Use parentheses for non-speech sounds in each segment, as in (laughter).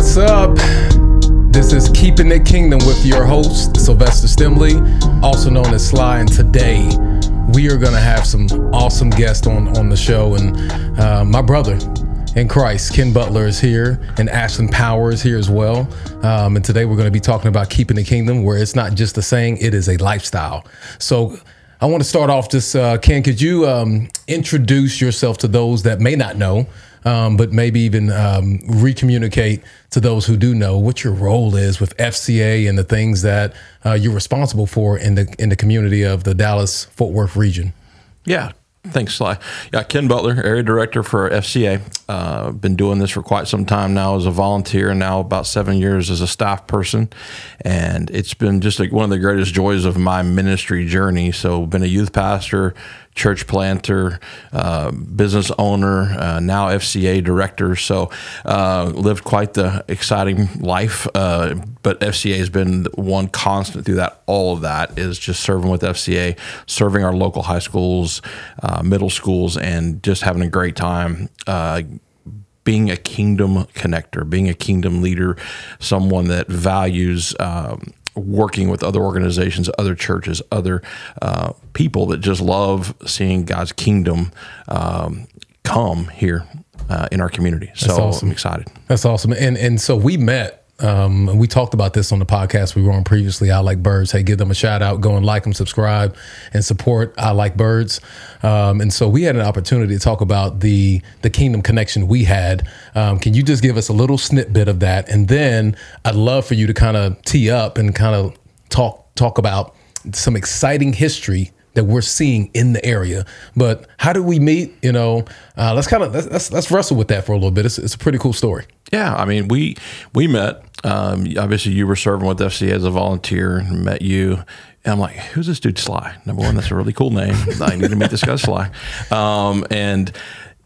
what's up? This is Keeping It Kingdom with your host, Sylvester Stimley, also known as Sly. And today we are going to have some awesome guests on, on the show. And uh, my brother in Christ, Ken Butler, is here, and Ashlyn Power is here as well. Um, and today we're going to be talking about keeping the kingdom, where it's not just a saying, it is a lifestyle. So I want to start off just, uh, Ken, could you um, introduce yourself to those that may not know? Um, but maybe even um, recommunicate to those who do know what your role is with FCA and the things that uh, you're responsible for in the in the community of the Dallas Fort Worth region. Yeah, Thanks, Sly. Yeah, Ken Butler, area director for FCA. Uh, been doing this for quite some time now as a volunteer, and now about seven years as a staff person. And it's been just like one of the greatest joys of my ministry journey. So, been a youth pastor, church planter, uh, business owner, uh, now FCA director. So, uh, lived quite the exciting life. Uh, but FCA has been one constant through that. All of that is just serving with FCA, serving our local high schools, uh, middle schools, and just having a great time being a kingdom connector, being a kingdom leader, someone that values um, working with other organizations, other churches, other uh, people that just love seeing God's kingdom um, come here uh, in our community. So awesome. I'm excited. That's awesome. And and so we met um, we talked about this on the podcast we were on previously. I like birds. Hey, give them a shout out. Go and like them, subscribe, and support. I like birds. Um, and so we had an opportunity to talk about the the kingdom connection we had. Um, can you just give us a little snippet of that, and then I'd love for you to kind of tee up and kind of talk talk about some exciting history that we're seeing in the area. But how did we meet? You know, uh, let's kind of let's, let's, let's wrestle with that for a little bit. It's, it's a pretty cool story. Yeah, I mean, we we met. Um, obviously, you were serving with FCA as a volunteer. and Met you. And I'm like, who's this dude Sly? Number one, that's a really cool name. I need to meet this guy Sly. Um, and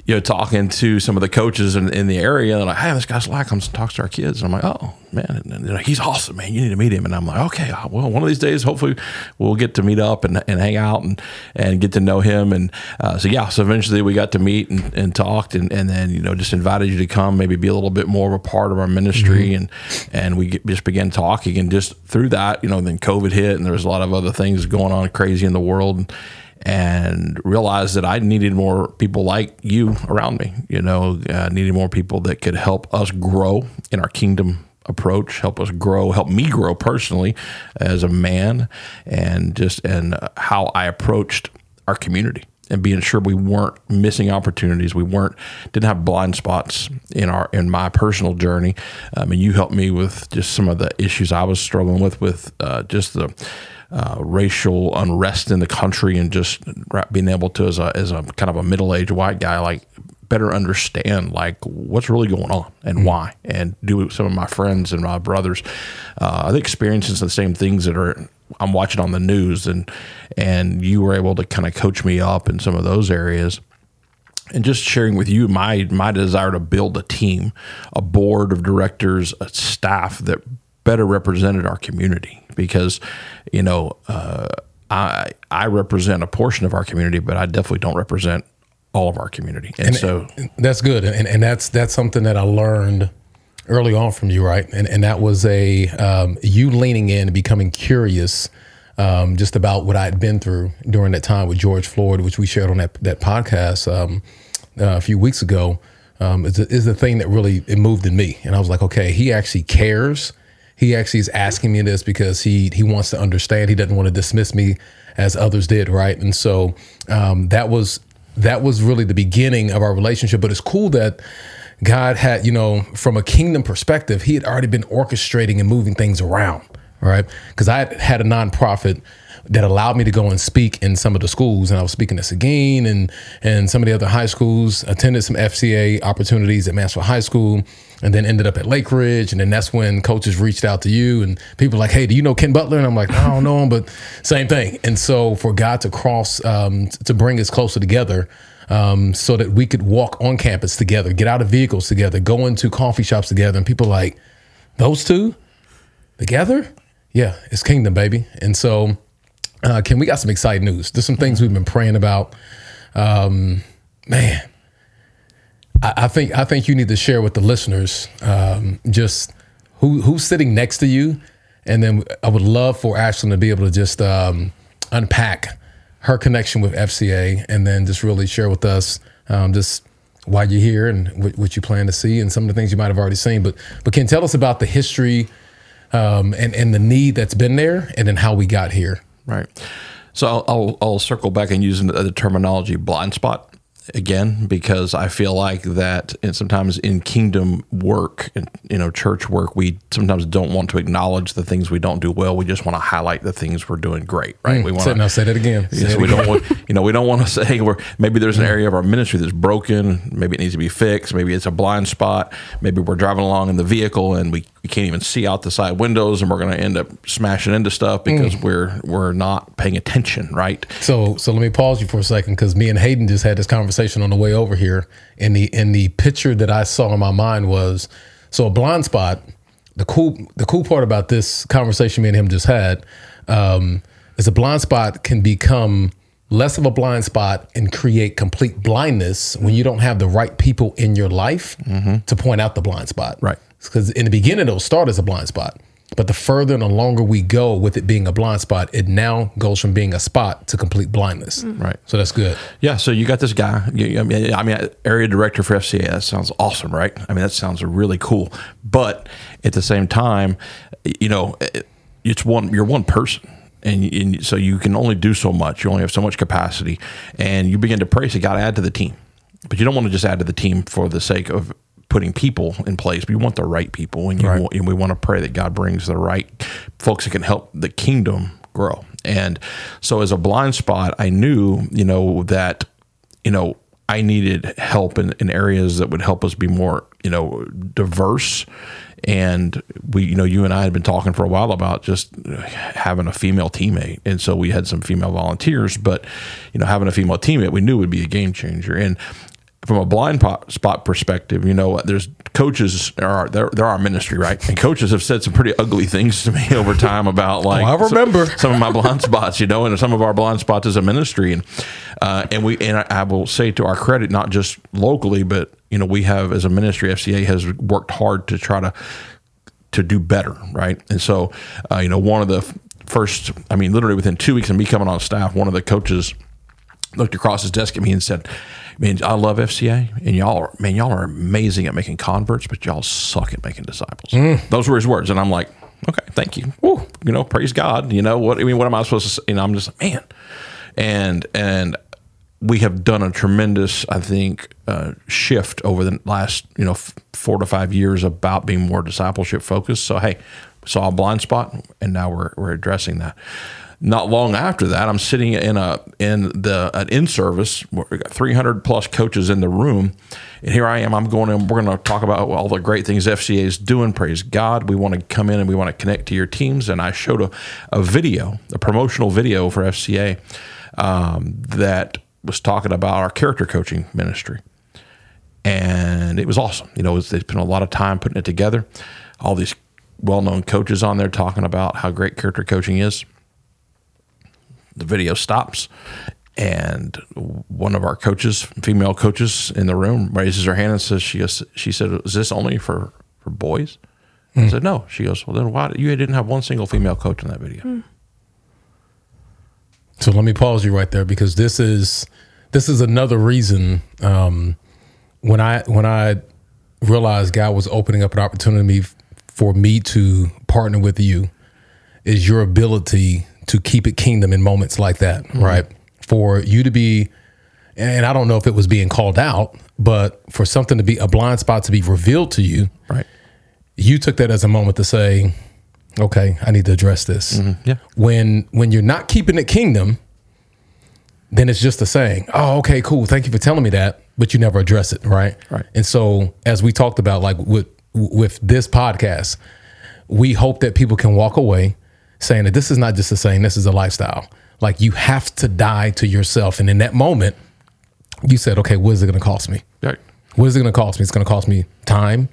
you know, talking to some of the coaches in, in the area, and like, hey, this guy's like comes and talks to our kids. And I'm like, oh man, and, and, he's awesome, man. You need to meet him. And I'm like, okay, well, one of these days, hopefully, we'll get to meet up and, and hang out and and get to know him. And uh, so yeah, so eventually we got to meet and, and talked, and, and then you know just invited you to come, maybe be a little bit more of a part of our ministry, mm-hmm. and and we get, just began talking, and just through that, you know, then COVID hit, and there was a lot of other things going on crazy in the world. And, and realized that I needed more people like you around me. You know, uh, needed more people that could help us grow in our kingdom approach, help us grow, help me grow personally as a man, and just and how I approached our community and being sure we weren't missing opportunities. We weren't didn't have blind spots in our in my personal journey. I mean, you helped me with just some of the issues I was struggling with with uh, just the uh, racial unrest in the country and just being able to as a as a kind of a middle aged white guy like better understand like what's really going on and mm-hmm. why. And do some of my friends and my brothers. Uh, are experiencing the same things that are I'm watching on the news and and you were able to kind of coach me up in some of those areas. And just sharing with you my my desire to build a team, a board of directors, a staff that better represented our community because you know uh, I I represent a portion of our community, but I definitely don't represent all of our community, and, and so that's good, and and that's that's something that I learned early on from you, right? And and that was a um, you leaning in and becoming curious. Um, just about what I had been through during that time with George Floyd, which we shared on that that podcast um, uh, a few weeks ago, um, is, is the thing that really it moved in me, and I was like, okay, he actually cares he actually is asking me this because he he wants to understand. He doesn't want to dismiss me as others did, right? And so um, that was that was really the beginning of our relationship. But it's cool that God had, you know, from a kingdom perspective, He had already been orchestrating and moving things around, right? Because I had a nonprofit that allowed me to go and speak in some of the schools. And I was speaking at Seguin and and some of the other high schools. Attended some FCA opportunities at Mansfield High School, and then ended up at Lake Ridge. And then that's when coaches reached out to you and people like, "Hey, do you know Ken Butler?" And I'm like, "I don't know him, but same thing." And so for God to cross um, to bring us closer together. Um, so that we could walk on campus together, get out of vehicles together, go into coffee shops together, and people like those two together. Yeah, it's kingdom, baby. And so uh, Ken, we got some exciting news. There's some things we've been praying about. Um, man, I, I think I think you need to share with the listeners um, just who who's sitting next to you, and then I would love for Ashlyn to be able to just um, unpack her connection with FCA, and then just really share with us um, just why you're here and what, what, you plan to see, and some of the things you might have already seen. But but Ken tell us about the history um, and and the need that's been there, and then how we got here. Right. So I'll, I'll, I'll circle back and use the terminology blind spot again because I feel like that and sometimes in kingdom work and you know church work we sometimes don't want to acknowledge the things we don't do well. We just want to highlight the things we're doing great right? Mm, we want to now say that again. Yes, we again. don't want you know we don't want to say (laughs) where maybe there's an area of our ministry that's broken. Maybe it needs to be fixed. Maybe it's a blind spot. Maybe we're driving along in the vehicle and we, we can't even see out the side windows and we're going to end up smashing into stuff because mm. we're we're not paying attention right so so let me pause you for a second because me and Hayden just had this conversation on the way over here, and the and the picture that I saw in my mind was so a blind spot. The cool the cool part about this conversation me and him just had um, is a blind spot can become less of a blind spot and create complete blindness when you don't have the right people in your life mm-hmm. to point out the blind spot. Right. Because in the beginning it'll start as a blind spot. But the further and the longer we go with it being a blind spot, it now goes from being a spot to complete blindness. Mm. Right. So that's good. Yeah. So you got this guy. I mean, I mean, area director for FCA. That sounds awesome, right? I mean, that sounds really cool. But at the same time, you know, it's one. You're one person. And, and so you can only do so much. You only have so much capacity, and you begin to pray. So, got to add to the team, but you don't want to just add to the team for the sake of putting people in place. We want the right people, and, right. Want, and we want to pray that God brings the right folks that can help the kingdom grow. And so, as a blind spot, I knew, you know, that, you know, I needed help in, in areas that would help us be more, you know, diverse. And we, you know, you and I had been talking for a while about just having a female teammate. And so we had some female volunteers, but, you know, having a female teammate we knew would be a game changer. And from a blind spot perspective, you know, there's coaches are they're, they're our ministry, right? And coaches have said some pretty ugly things to me (laughs) over time about like oh, I remember some, some, of my blind spots, you know, and some of our blind spots as a ministry, and uh, and we and I will say to our credit, not just locally, but you know, we have as a ministry, FCA has worked hard to try to to do better, right? And so, uh, you know, one of the first, I mean, literally within two weeks of me coming on staff, one of the coaches looked across his desk at me and said I mean, I love FCA, and y'all are man, y'all are amazing at making converts, but y'all suck at making disciples. Mm. Those were his words, and I'm like, okay, thank you. Woo, you know, praise God. You know what? I mean, what am I supposed to? say? You know, I'm just like, man, and and we have done a tremendous, I think, uh, shift over the last you know f- four to five years about being more discipleship focused. So hey, saw a blind spot, and now we're we're addressing that not long after that, I'm sitting in a in the an in service. We got 300 plus coaches in the room, and here I am. I'm going in. We're going to talk about all the great things FCA is doing. Praise God. We want to come in and we want to connect to your teams. And I showed a, a video, a promotional video for FCA um, that was talking about our character coaching ministry, and it was awesome. You know, they spent a lot of time putting it together. All these well-known coaches on there talking about how great character coaching is the video stops and one of our coaches, female coaches in the room, raises her hand and says, "She goes, she said, is this only for for boys?" Mm. I hmm. said, "No." She goes, "Well, then why you didn't have one single female coach in that video?" Mm. So let me pause you right there because this is this is another reason um, when I when I realized God was opening up an opportunity for me to partner with you is your ability to keep it kingdom in moments like that, mm-hmm. right? For you to be, and I don't know if it was being called out, but for something to be a blind spot to be revealed to you, right? You took that as a moment to say, okay, I need to address this. Mm-hmm. Yeah. When when you're not keeping it kingdom, then it's just a saying, oh, okay, cool. Thank you for telling me that, but you never address it, right? Right. And so as we talked about, like with with this podcast, we hope that people can walk away saying that this is not just a saying, this is a lifestyle. Like you have to die to yourself. And in that moment, you said, okay, what is it going to cost me? Right. What is it going to cost me? It's going to cost me time.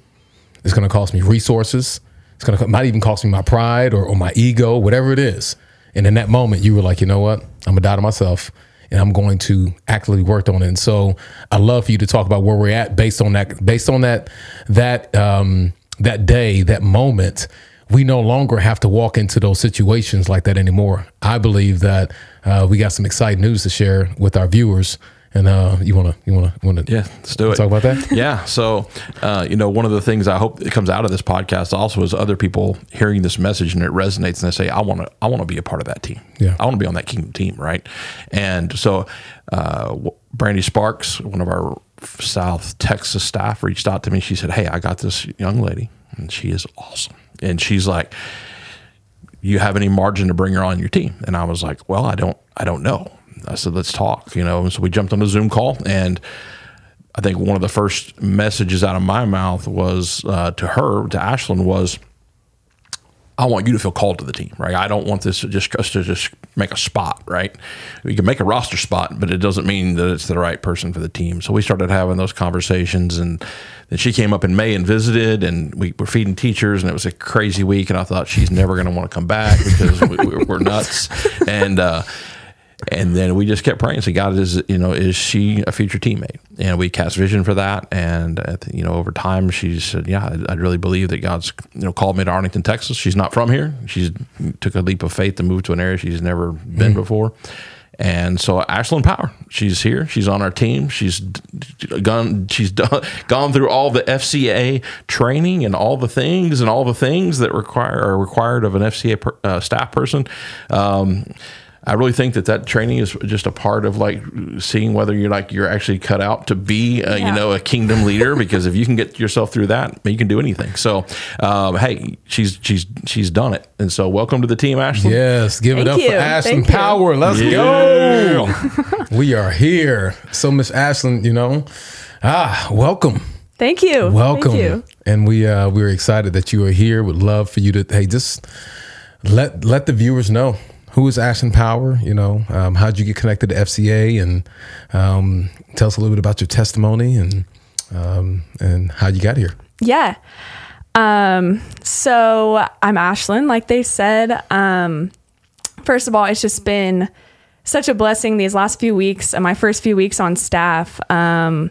It's going to cost me resources. It's going to might even cost me my pride or, or my ego, whatever it is. And in that moment, you were like, you know what? I'm going to die to myself. and I'm going to actively work on it. And so I love for you to talk about where we're at based on that, based on that, that, um, that day, that moment. We no longer have to walk into those situations like that anymore. I believe that uh, we got some exciting news to share with our viewers. And uh, you wanna, you wanna, wanna, Yeah, let's do it. talk about that. (laughs) yeah. So, uh, you know, one of the things I hope that comes out of this podcast also is other people hearing this message and it resonates and they say, I want to, I want to be a part of that team. Yeah. I want to be on that kingdom team. Right. And so, uh, Brandy Sparks, one of our South Texas staff reached out to me. She said, Hey, I got this young lady and she is awesome. And she's like, you have any margin to bring her on your team? And I was like, well, I don't, I don't know. I said, let's talk, you know? And so we jumped on a Zoom call and I think one of the first messages out of my mouth was uh, to her, to Ashlyn was, I want you to feel called to the team, right? I don't want this to just us to just make a spot, right? We can make a roster spot, but it doesn't mean that it's the right person for the team. So we started having those conversations, and then she came up in May and visited, and we were feeding teachers, and it was a crazy week. And I thought she's never going to want to come back because we, we're nuts, and. Uh, and then we just kept praying. So God is, you know, is she a future teammate? And we cast vision for that. And uh, you know, over time, she said, "Yeah, I, I really believe that God's, you know, called me to Arlington, Texas. She's not from here. She's took a leap of faith to move to an area she's never been before." And so Ashlyn Power, she's here. She's on our team. She's gone. She's (laughs) done, gone through all the FCA training and all the things and all the things that require are required of an FCA per, uh, staff person. Um, I really think that that training is just a part of like seeing whether you're like you're actually cut out to be uh, you know a kingdom leader (laughs) because if you can get yourself through that you can do anything. So um, hey, she's she's she's done it, and so welcome to the team, Ashley. Yes, give it Thank up for you. Ashlyn Thank you. Power. Let's go. we are here. So, Miss Ashlyn, you know, ah, welcome. Thank you. Welcome. Thank you. And we uh we're excited that you are here. Would love for you to hey just let let the viewers know who is Ashlyn Power, you know, um, how'd you get connected to FCA and um, tell us a little bit about your testimony and um, and how you got here. Yeah. Um, so I'm Ashlyn, like they said. Um, first of all, it's just been such a blessing these last few weeks, uh, my first few weeks on staff. Um,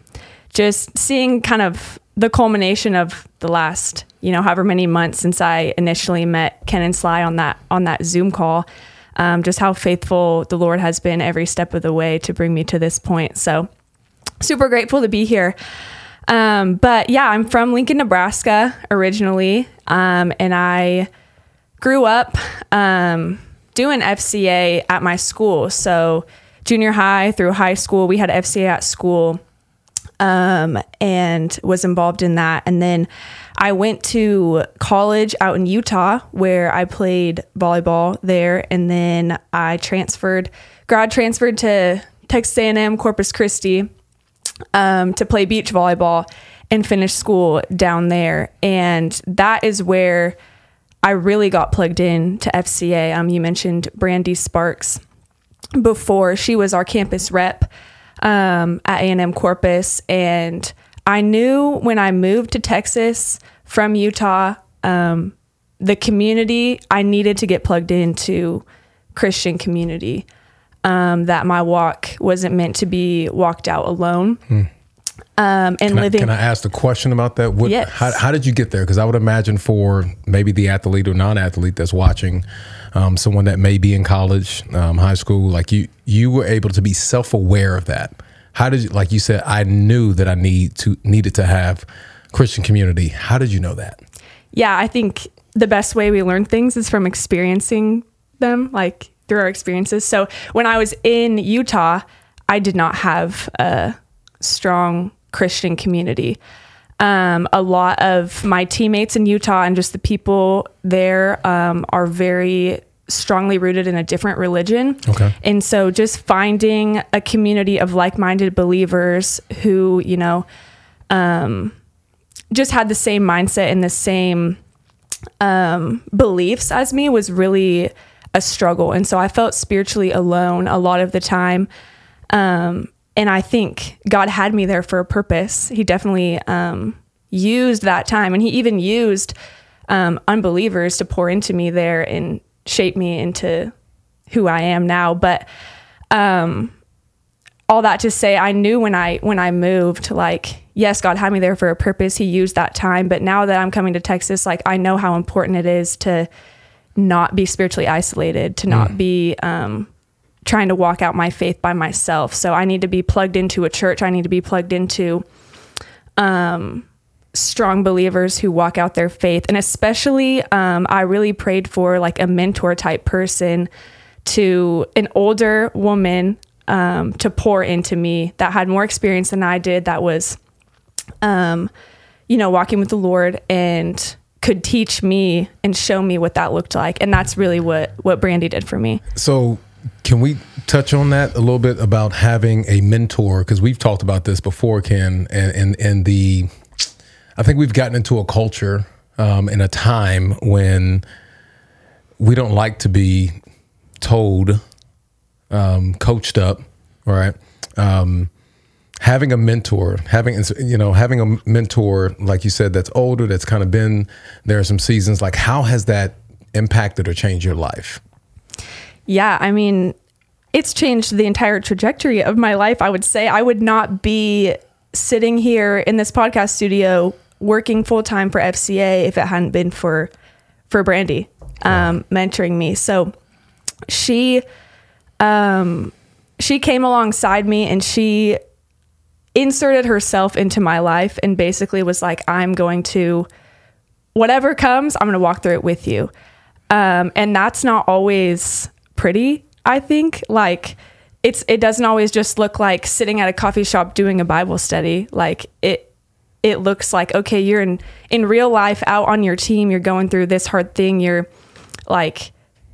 just seeing kind of the culmination of the last, you know, however many months since I initially met Ken and Sly on that on that Zoom call. Um, just how faithful the Lord has been every step of the way to bring me to this point. So super grateful to be here. Um, but yeah, I'm from Lincoln, Nebraska originally. Um, and I grew up um, doing FCA at my school. So junior high through high school, we had FCA at school um, and was involved in that. And then I went to college out in Utah where I played volleyball there, and then I transferred, grad transferred to Texas A&M Corpus Christi um, to play beach volleyball and finish school down there. And that is where I really got plugged in to FCA. Um, you mentioned Brandy Sparks before. She was our campus rep um, at A&M Corpus, and I knew when I moved to Texas from Utah, um, the community I needed to get plugged into Christian community. Um, that my walk wasn't meant to be walked out alone. Um, and Can I, living. can I ask a question about that? What, Yes. how, how did you get there? Because I would imagine for maybe the athlete or non-athlete that's watching, um, someone that may be in college, um, high school, like you, you were able to be self-aware of that. How did you, like you said, I knew that I need to needed to have Christian community. How did you know that? yeah, I think the best way we learn things is from experiencing them, like through our experiences. So when I was in Utah, I did not have a strong Christian community. Um, a lot of my teammates in Utah and just the people there um, are very strongly rooted in a different religion. Okay. And so just finding a community of like minded believers who, you know, um, just had the same mindset and the same um, beliefs as me was really a struggle. And so I felt spiritually alone a lot of the time. Um, and I think God had me there for a purpose. He definitely um, used that time. And He even used um, unbelievers to pour into me there and shape me into who I am now. But um, all that to say I knew when I when I moved like yes God had me there for a purpose. He used that time. But now that I'm coming to Texas like I know how important it is to not be spiritually isolated to not be um trying to walk out my faith by myself. So I need to be plugged into a church. I need to be plugged into um strong believers who walk out their faith and especially um I really prayed for like a mentor type person to an older woman um, to pour into me that had more experience than I did, that was, um, you know, walking with the Lord and could teach me and show me what that looked like. And that's really what, what Brandy did for me. So, can we touch on that a little bit about having a mentor? Because we've talked about this before, Ken, and, and, and the, I think we've gotten into a culture um, in a time when we don't like to be told, um, coached up, right? Um, having a mentor, having you know, having a mentor like you said that's older, that's kind of been there are some seasons. Like, how has that impacted or changed your life? Yeah, I mean, it's changed the entire trajectory of my life. I would say I would not be sitting here in this podcast studio working full time for FCA if it hadn't been for for Brandy um, mentoring me. So she um she came alongside me and she inserted herself into my life and basically was like i'm going to whatever comes i'm going to walk through it with you. Um and that's not always pretty i think. Like it's it doesn't always just look like sitting at a coffee shop doing a bible study like it it looks like okay you're in in real life out on your team you're going through this hard thing you're like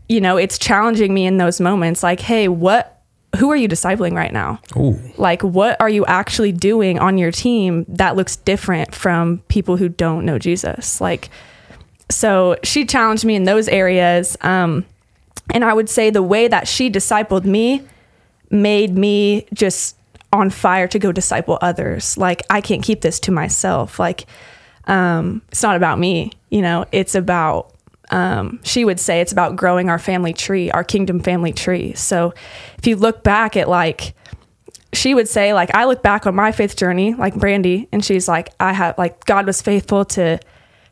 you know, it's challenging me in those moments like, hey, what who are you discipling right now? Ooh. Like what are you actually doing on your team that looks different from people who don't know Jesus? Like so she challenged me in those areas. Um and I would say the way that she discipled me made me just on fire to go disciple others. Like I can't keep this to myself. Like um it's not about me, you know, it's about um, she would say it's about growing our family tree, our kingdom family tree. So if you look back at like, she would say like I look back on my faith journey like Brandy and she's like I have like God was faithful to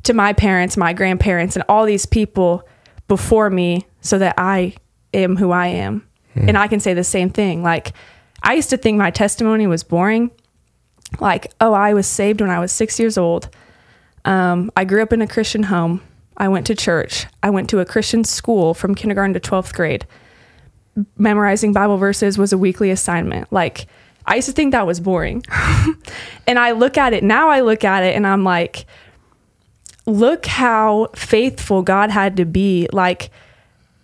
to my parents, my grandparents and all these people before me so that I am who I am. Hmm. And I can say the same thing. Like I used to think my testimony was boring. Like, oh, I was saved when I was 6 years old. Um, I grew up in a Christian home. I went to church. I went to a Christian school from kindergarten to 12th grade. Memorizing Bible verses was a weekly assignment. Like, I used to think that was boring. (laughs) and I look at it now, I look at it and I'm like, look how faithful God had to be. Like,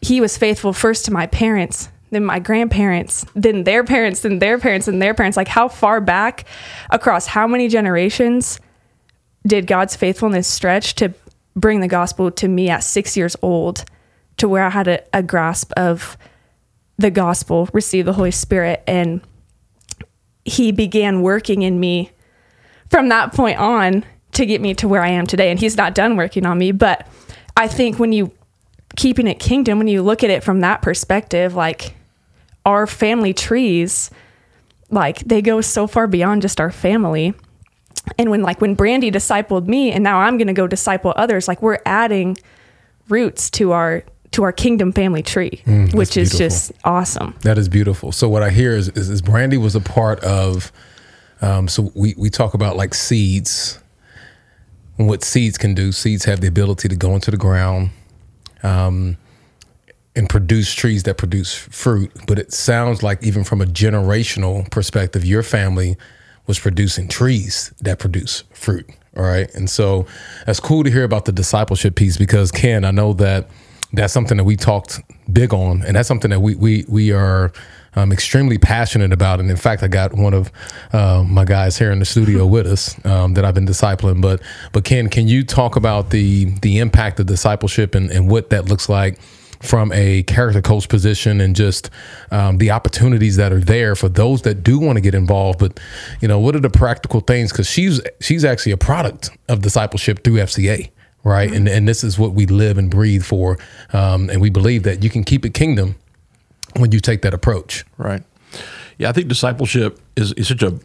He was faithful first to my parents, then my grandparents, then their parents, then their parents, and their parents. Like, how far back across how many generations did God's faithfulness stretch to bring the gospel to me at six years old to where I had a, a grasp of the gospel, receive the Holy Spirit, and he began working in me from that point on to get me to where I am today. And he's not done working on me, but I think when you keeping it kingdom, when you look at it from that perspective, like our family trees, like they go so far beyond just our family. And when like when brandy discipled me and now i'm going to go disciple others like we're adding roots to our to our kingdom family tree mm, which is just awesome. That is beautiful. So what i hear is, is, is brandy was a part of um, so we, we talk about like seeds and what seeds can do. Seeds have the ability to go into the ground um, and produce trees that produce fruit but it sounds like even from a generational perspective your family was producing trees that produce fruit. All right. And so that's cool to hear about the discipleship piece because Ken, I know that that's something that we talked big on, and that's something that we we we are um, extremely passionate about. And in fact, I got one of uh, my guys here in the studio (laughs) with us um, that I've been discipling. But but Ken, can you talk about the the impact of discipleship and, and what that looks like? From a character coach position and just um, the opportunities that are there for those that do want to get involved. But you know, what are the practical things? Because she's she's actually a product of discipleship through FCA, right? Mm-hmm. And and this is what we live and breathe for, um, and we believe that you can keep it kingdom when you take that approach. Right. Yeah, I think discipleship is, is such a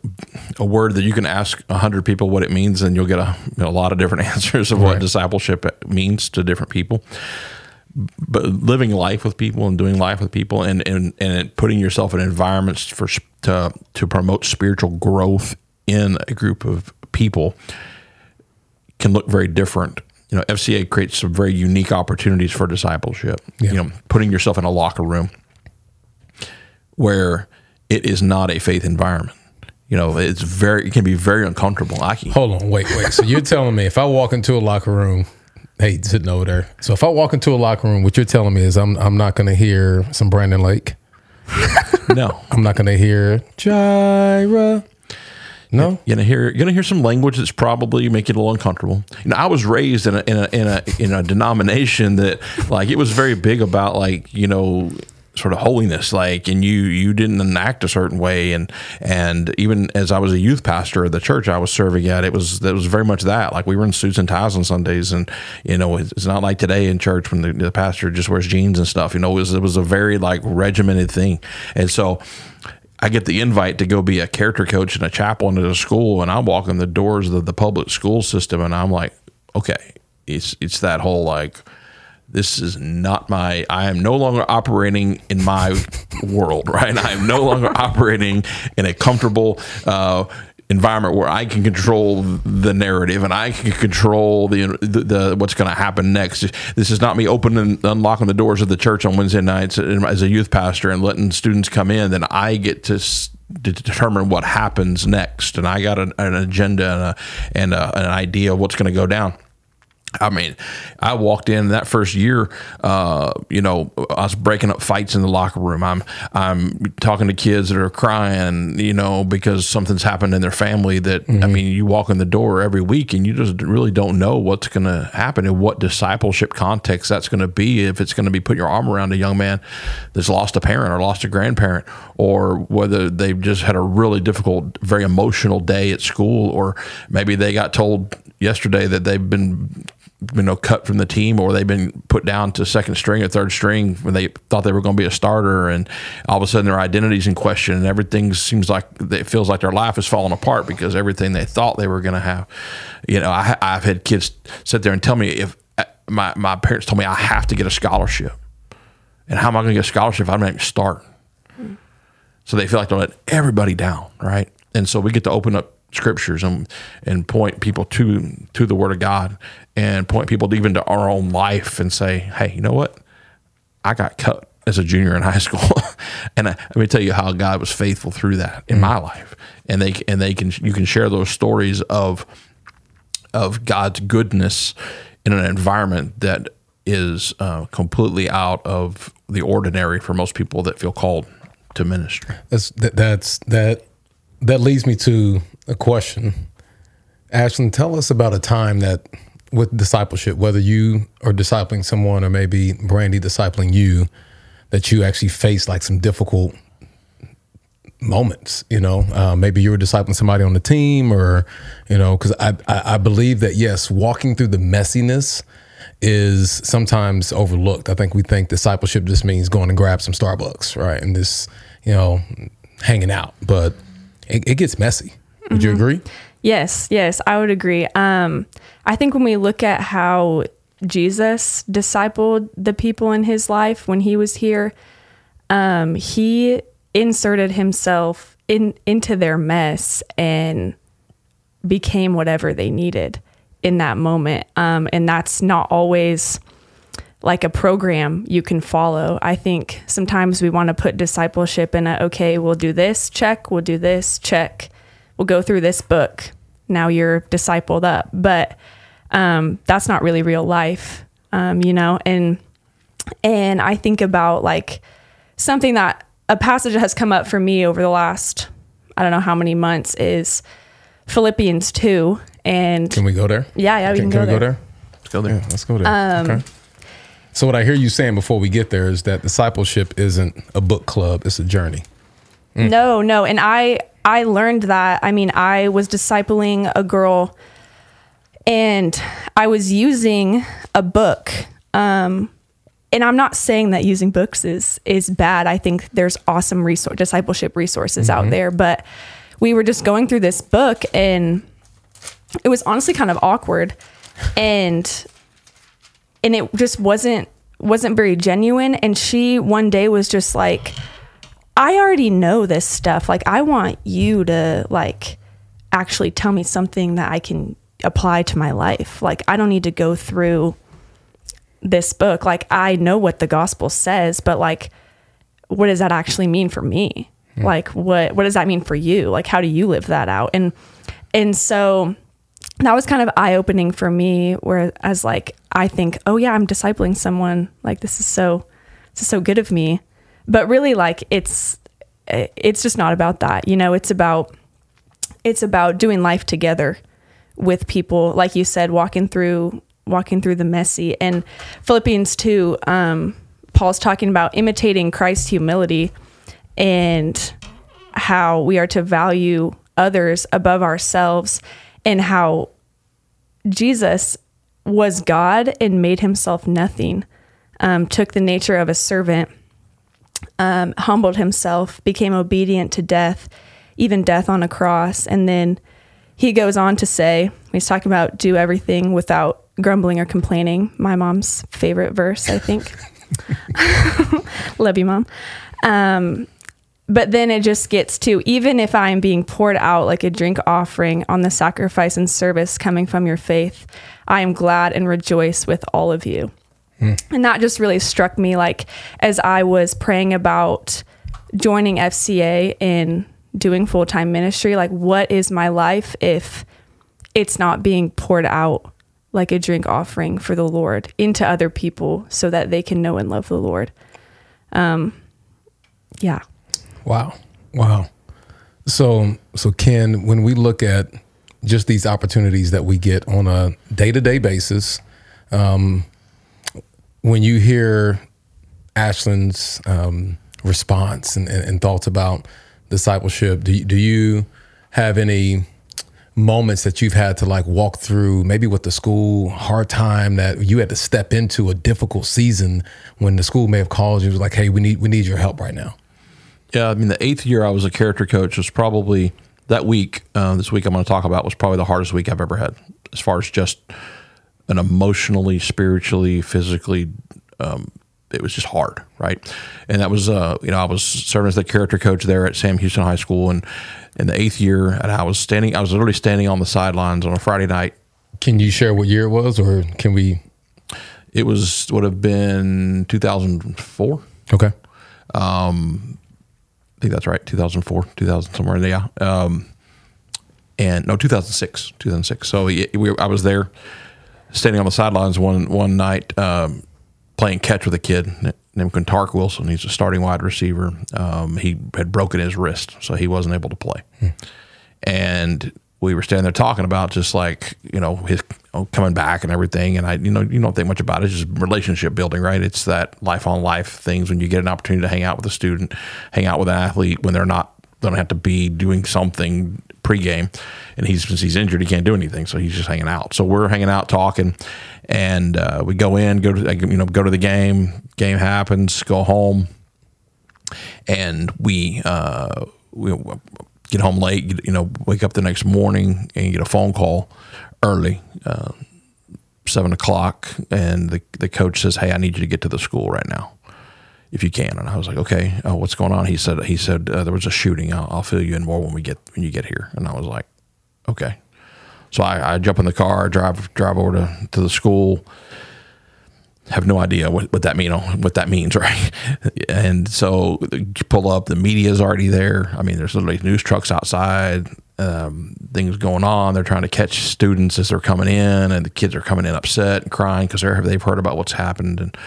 a word that you can ask a hundred people what it means, and you'll get a, a lot of different (laughs) answers of what discipleship means to different people. But living life with people and doing life with people, and and, and putting yourself in environments for to to promote spiritual growth in a group of people can look very different. You know, FCA creates some very unique opportunities for discipleship. Yeah. You know, putting yourself in a locker room where it is not a faith environment. You know, it's very it can be very uncomfortable. I can Hold on, wait, wait. So you're telling me if I walk into a locker room, hey, sitting over there. So if I walk into a locker room, what you're telling me is I'm I'm not going to hear some Brandon Lake. (laughs) no. I'm not going to hear Jireh. No. You're gonna hear you're gonna hear some language that's probably make you a little uncomfortable. You know, I was raised in a in a in a in a denomination that like it was very big about like you know sort of holiness like and you you didn't enact a certain way. And and even as I was a youth pastor at the church I was serving at it was that was very much that. Like we were in suits and ties on Sundays. And you know it's, not like today in church when the, the pastor just wears jeans and stuff. You know it was it was a very like regimented thing. And so I get the invite to go be a character coach and a chaplain at a school, and I walk in the doors of the public school system, and I'm like, okay, it's it's that whole like, this is not my. I am no longer operating in my (laughs) world, right? I am no longer operating in a comfortable. Uh, environment where I can control the narrative and I can control the the, the what's going to happen next. This is not me opening and unlocking the doors of the church on Wednesday nights as a youth pastor and letting students come in. Then I get to. s- to determine what happens next, and I got an, an agenda and, a, and a, an idea of what's going to go down. I mean, I walked in that first year. Uh, you know, I was breaking up fights in the locker room. I'm I'm talking to kids that are crying, you know, because something's happened in their family. That I mean, you walk in the door every week and you just really don't know what's going to happen and what discipleship context that's going to be. If it's going to be putting your arm around a young man that's lost a parent or lost a grandparent, or whether they've just had a really difficult, very emotional day at school, or maybe they got told yesterday that they've been you know cut from the team or they've been put down to second string or third string when they thought they were going to be a starter. And all of a sudden their identity's in question and everything seems like it feels like their life is falling apart because everything they thought they were going to have. You know I, i've had kids sit there and tell me if uh, my, my parents told me i have to get a scholarship. And how am i going to get a scholarship if i'm not even start so they feel like they're letting everybody down, right? And so we get to open up scriptures and and point people to to the Word of God and point people even to our own life and say, hey, you know what? I got cut as a junior in high (laughs) school, and I, let me tell you how God was faithful through that in my life. And they and they can you can share those stories of of God's goodness in an environment that is uh, completely out of the ordinary for most people that feel called to ministry. That's that, that's that that leads me to a question. Ashlyn, tell us about a time that with discipleship, whether you are discipling someone or maybe Brandy discipling you, that you actually faced like some difficult moments. You know, uh, maybe you were discipling somebody on the team, or you know, because I, I I believe that yes, walking through the messiness is sometimes overlooked. I think we think discipleship just means going and grab some Starbucks, right, and this you know hanging out, but it, it gets messy. Would you agree? Yes, yes, I would agree. Um, I think when we look at how Jesus discipled the people in his life when he was here, um, he inserted himself in into their mess and became whatever they needed in that moment. Um, and that's not always like a program you can follow. I think sometimes we want to put discipleship in a okay, we'll do this, check, we'll do this, check. We'll go through this book. Now you're discipled up. But um, that's not really real life. Um, you know, and and I think about like something that a passage that has come up for me over the last I don't know how many months is Philippians 2 and Can we go there? yeah, yeah, we can, Can, go, we go there. there? Let's go there. Yeah, let's go there. okay. So what I hear you saying before we get there is that discipleship isn't a book club; it's a journey. No, no, and I I learned that. I mean, I was discipling a girl, and I was using a book, um, and I'm not saying that using books is is bad. I think there's awesome resource discipleship resources out there, but we were just going through this book and it was honestly kind of awkward and and it just wasn't wasn't very genuine and she one day was just like I already know this stuff. Like I want you to like actually tell me something that I can apply to my life. Like I don't need to go through this book. Like I know what the gospel says, but like what does that actually mean for me? Hmm. Like what what does that mean for you? Like how do you live that out? And and so that was kind of eye opening for me where as like I think, oh yeah, I'm discipling someone. Like this is so this is so good of me. But really like it's it's just not about that. You know, it's about it's about doing life together with people like you said walking through walking through the messy and philippians 2 um, paul's talking about imitating christ's humility and how we are to value others above ourselves and how jesus was god and made himself nothing um, took the nature of a servant um, humbled himself became obedient to death even death on a cross and then he goes on to say, he's talking about do everything without grumbling or complaining. My mom's favorite verse, I think. (laughs) Love you, mom. Um, but then it just gets to even if I'm being poured out like a drink offering on the sacrifice and service coming from your faith, I am glad and rejoice with all of you. And that just really struck me like as I was praying about joining FCA in doing full time ministry, like what is my life if it's not being poured out like a drink offering for the Lord into other people so that they can know and love the Lord? Um, yeah. Wow. Wow. So, so Ken, when we look at just these opportunities that we get on a day to day basis, um, when you hear Ashlyn's um, response and, and, and thoughts about discipleship, do you, do you have any moments that you've had to like walk through, maybe with the school, hard time that you had to step into a difficult season when the school may have called you, was like, hey, we need we need your help right now. Yeah, I mean, the eighth year I was a character coach was probably that week. Uh, this week I'm going to talk about was probably the hardest week I've ever had, as far as just an emotionally, spiritually, physically. Um, it was just hard, right? And that was, uh, you know, I was serving as the character coach there at Sam Houston High School, and in the eighth year, and I was standing, I was literally standing on the sidelines on a Friday night. Can you share what year it was, or can we? It was would have been 2004. Okay. I think that's right. 2004, 2000, somewhere in there. Yeah. Um, and no, 2006, 2006. So we, we, I was there standing on the sidelines one, one night, um, playing catch with a kid named Quintark Wilson. He's a starting wide receiver. Um, he had broken his wrist, so he wasn't able to play. And we were standing there talking about just like, you know, his oh, coming back and everything. And I, you know, you don't think much about it. It's just relationship building, right? It's that life on life things when you get an opportunity to hang out with a student, hang out with an athlete when they're not, they don't have to be doing something pregame. And he's, since he's injured, he can't do anything. So he's just hanging out. So we're hanging out talking and uh, we go in, go to, you know, go to the game, game happens, go home. And we, uh, we get home late, you know, wake up the next morning and get a phone call early, uh, seven o'clock, and the the coach says, "Hey, I need you to get to the school right now, if you can." And I was like, "Okay, uh, what's going on?" He said, "He said uh, there was a shooting. I'll, I'll fill you in more when we get when you get here." And I was like, "Okay." So I, I jump in the car, drive drive over to, to the school. Have no idea what, what that mean what that means, (laughs) right? And so pull up, the media is already there. I mean, there's literally news trucks outside, um, things going on. They're trying to catch students as they're coming in, and the kids are coming in upset and crying because they've heard about what's happened, and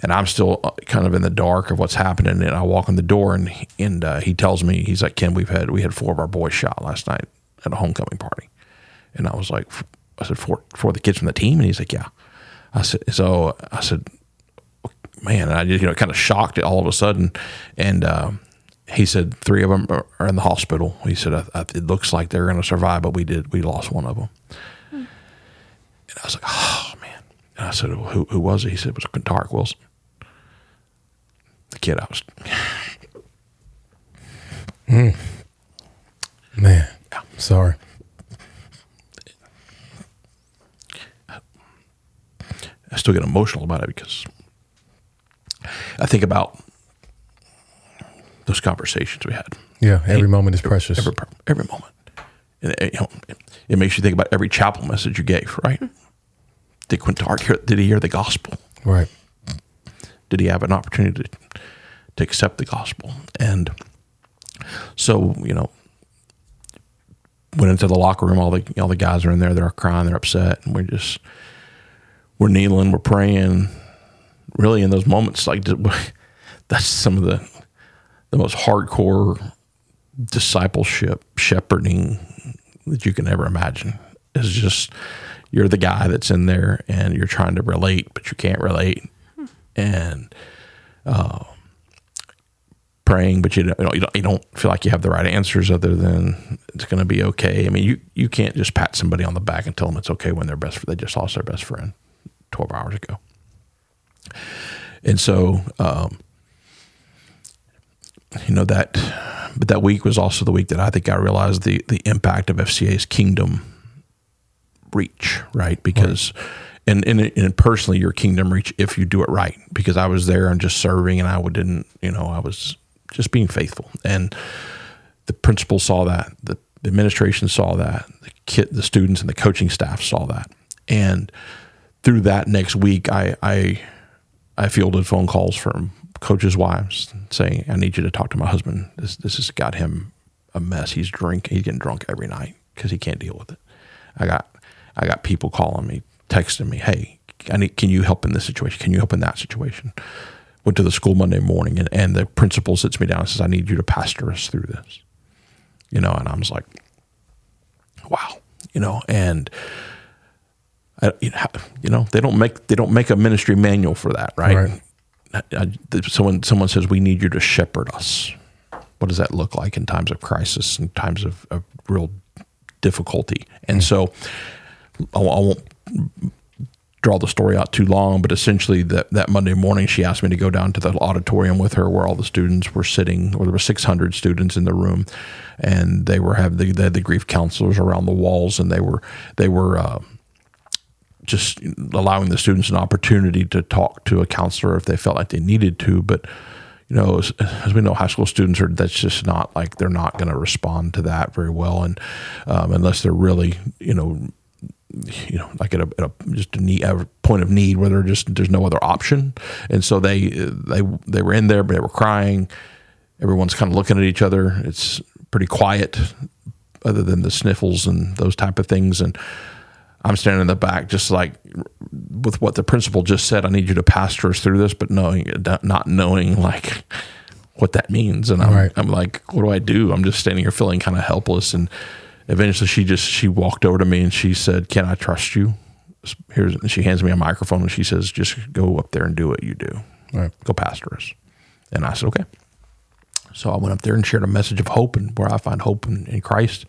and I'm still uh, kind of in the dark of what's happening. And I walk in the door, and and uh, he tells me he's like, Ken, we've had we had four of our boys shot last night at a homecoming party. And I was like, I said, for, for the kids from the team? And he's like, yeah. I said, so I said, man, I just, you know, kind of shocked all of a sudden. And uh, he said, three of them are, in the hospital. He said, I, I, it looks like they're going to survive, but we did, we lost one of them. And I was like, oh, man. And I said, who, who was it? He said, it was Quintark Wilson. the kid I was. Mm. Man, sorry. I still get emotional about it because I think about those conversations we had. Yeah, every moment is precious. Every, every moment. And it, you know, it makes you think about every chapel message you gave, right? Did Quintard hear, did he hear the gospel? Right. Did he have an opportunity to, to accept the gospel? And so, you know, went into the locker room. All the all the guys are in there. They're crying. They're upset, and we're just we're kneeling. We're praying. Really, in those moments, like (laughs) that's some of the the most hardcore discipleship shepherding that you can ever imagine. Is just you're the guy that's in there and you're trying to relate, but you can't relate, and uh, praying, but you don't, you don't, you don't feel like you have the right answers other than it's going to be okay. I mean, you you can't just pat somebody on the back and tell them it's okay when their best they just lost their best friend twelve hours ago. And so, um, you know that, but that week was also the week that I think I realized the the impact of FCA's kingdom reach, right? Because. Right. And, and, and personally, your kingdom reach if you do it right. Because I was there and just serving, and I didn't, you know, I was just being faithful. And the principal saw that, the, the administration saw that, the kid, the students and the coaching staff saw that. And through that next week, I, I, I fielded phone calls from coaches' wives saying, I need you to talk to my husband. This, this has got him a mess. He's drink, he's getting drunk every night because he can't deal with it. I got, I got people calling me, texting me, Hey, I need, can you help in this situation? Can you help in that situation? went to the school Monday morning and, and the principal sits me down and says, I need you to pastor us through this. You know, and I was like, wow, you know, and I, you, know, you know, they don't make they don't make a ministry manual for that, right? right. I, someone someone says we need you to shepherd us. What does that look like in times of crisis and times of, of real difficulty? And mm-hmm. so I, I won't draw the story out too long, but essentially that, that Monday morning, she asked me to go down to the auditorium with her where all the students were sitting, or there were 600 students in the room, and they were having the, they had the grief counselors around the walls, and they were they were uh, just allowing the students an opportunity to talk to a counselor if they felt like they needed to, but you know, as, as, we know, high school students are that's just not like they're not going to respond to that very well, and um, unless they're really, you know, you know, like at a, at a just a, need, a point of need where there just there's no other option, and so they they they were in there, but they were crying. Everyone's kind of looking at each other. It's pretty quiet, other than the sniffles and those type of things. And I'm standing in the back, just like with what the principal just said. I need you to pastor us through this, but knowing not knowing like what that means, and I'm, right. I'm like, what do I do? I'm just standing here feeling kind of helpless and eventually she just she walked over to me and she said, "Can I trust you?" Here's and she hands me a microphone and she says, "Just go up there and do what you do. Right. Go pastor us." And I said, "Okay." So I went up there and shared a message of hope and where I find hope in, in Christ.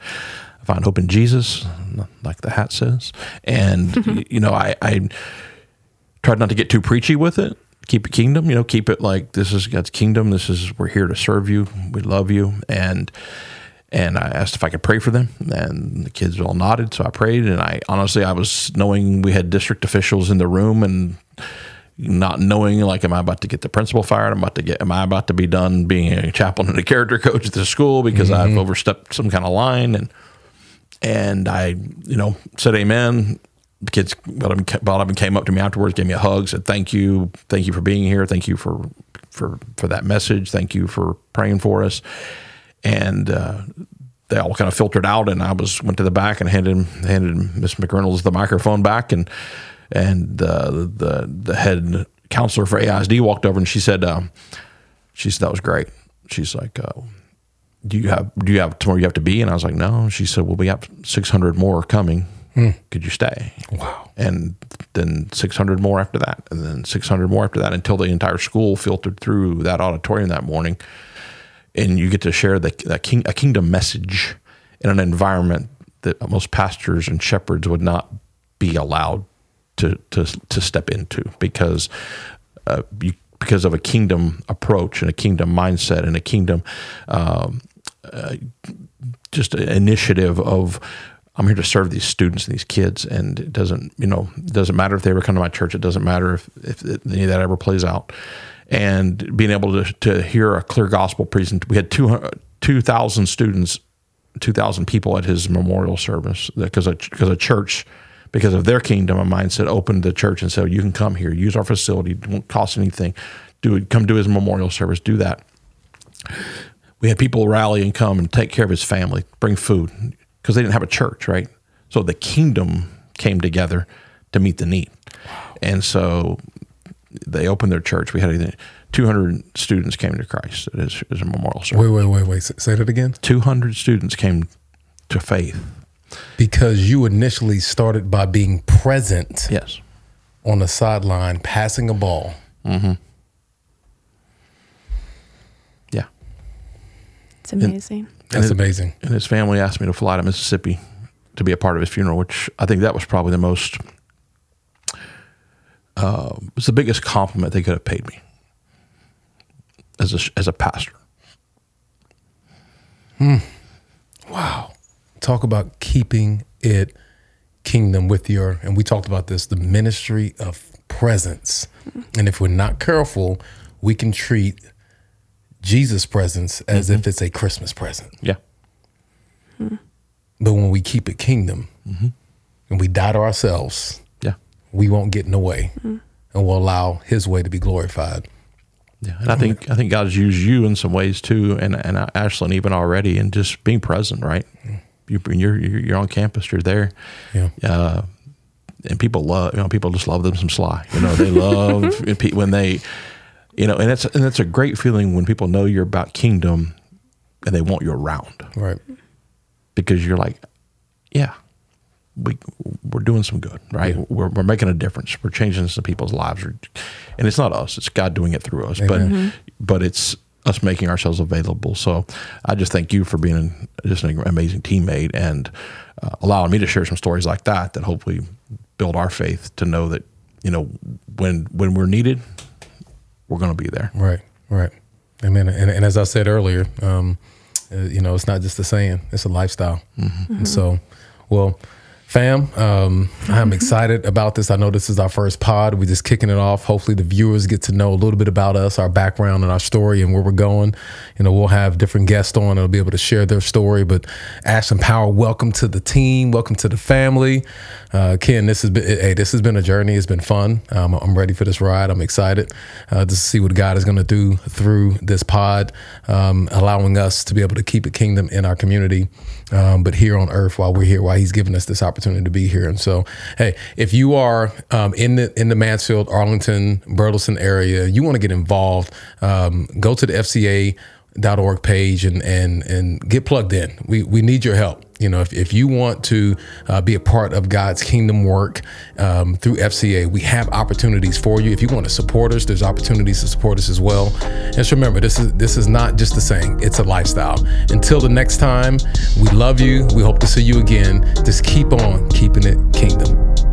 Find hope in Jesus, like the hat says. And (laughs) you know, I, I tried not to get too preachy with it. Keep it kingdom, you know, keep it like this is God's kingdom. This is we're here to serve you. We love you. And and I asked if I could pray for them, and the kids all nodded. So I prayed, and I honestly I was knowing we had district officials in the room, and not knowing like, am I about to get the principal fired? I'm about to get, am I about to be done being a chaplain and a character coach at the school because mm-hmm. I've overstepped some kind of line? And and I, you know, said amen. The kids got up and came up to me afterwards, gave me a hug, said thank you, thank you for being here, thank you for for for that message, thank you for praying for us and uh, they all kind of filtered out. And I was went to the back and handed handed Miss McReynolds the microphone back, and and uh, the the head counselor for AISD walked over and she said, uh, she said that was great. She's like. Uh, do you have do you have tomorrow you have to be? And I was like no. She said well we have 600 more coming. Hmm. could you stay? Wow. And then 600 more after that and then 600 more after that until the entire school filtered through that auditorium that morning. And you get to share the, the king, a kingdom message in an environment that most pastors and shepherds would not be allowed to to, to step into because uh, you because of a kingdom approach and a kingdom mindset and a kingdom um, just an initiative of I'm here to serve these students and these kids, and it doesn't you know it doesn't matter if they ever come to my church. It doesn't matter if if any of that ever plays out. And being able to to hear a clear gospel present, we had two two thousand students, two thousand people at his memorial service because a because a church because of their kingdom and mindset opened the church and said you can come here. Use our facility. It won't cost anything. Do it come do his memorial service. Do that we had people rally and come and take care of his family bring food because they didn't have a church right? So the kingdom came together to meet the need. And so they opened their church. We had 200 students came to christ his, his memorial service. Wait, wait, wait, wait. Say that again. 200 students came to faith. Because you initially started by being present yes. on the sideline, passing a ball. yeah It's amazing. That's it- amazing. and his family asked me to fly to Mississippi to be a part of his funeral, which I think that was probably the most uh, was the biggest compliment they could have paid me as a as a pastor. Wow. Talk about keeping it kingdom with your, and we talked about this, the ministry of presence. And if we're not careful, we can treat Jesus' presence as mm-hmm. if it's a Christmas present. Yeah, But when we keep it kingdom mm-hmm. and we die to ourselves, yeah, we won't get in the way mm-hmm. and we'll allow his way to be glorified. yeah. And I think I think God's used you in some ways too, and and uh, Ashlyn even already, and just being present, right? Mm. You, you're you're you're on campus, you're there. Yeah. uh, and people love you know people just love them some sly you know they love (laughs) when they you know and that's and it's a great feeling when people know you're about kingdom and they want you around. Right. because you're like yeah we we're doing some good right? We're, we're making a difference. We're changing some people's lives. And it's not us. It's god doing it through us. But but it's us making ourselves available. So i just thank you for being just an amazing teammate and uh, allowing me to share some stories like that that hopefully build our faith to know that you know when when we're needed we're going to be there Right, right. Amen. And, and as I said earlier, um, uh, you know, it's not just a saying; it's a lifestyle. And so, well, fam, um, I'm excited about this. I know this is our first pod. We're just kicking it off. Hopefully, the viewers get to know a little bit about us, our background, and our story, and where we're going. You know, we'll have different guests on that'll be able to share their story. But Ashton Power, welcome to the team. Welcome to the family. Uh, Ken, this has been hey, this has been a journey. It's been fun. Um, I'm ready for this ride. I'm excited uh, to see what God is going to do through this pod, um, allowing us to be able to keep a kingdom in our community, um, but here on earth while we're here, while He's given us this opportunity to be here. And so, hey, if you are um, in the in the Mansfield, Arlington, Burleson area, you want to get involved, um, go to the FCA org page and and and get plugged in. We we need your help. You know, if, if you want to uh, be a part of God's kingdom work um, through FCA, we have opportunities for you. If you want to support us, there's opportunities to support us as well. And just remember, this is this is not just a saying; it's a lifestyle. Until the next time, we love you. We hope to see you again. Just keep on keeping it kingdom.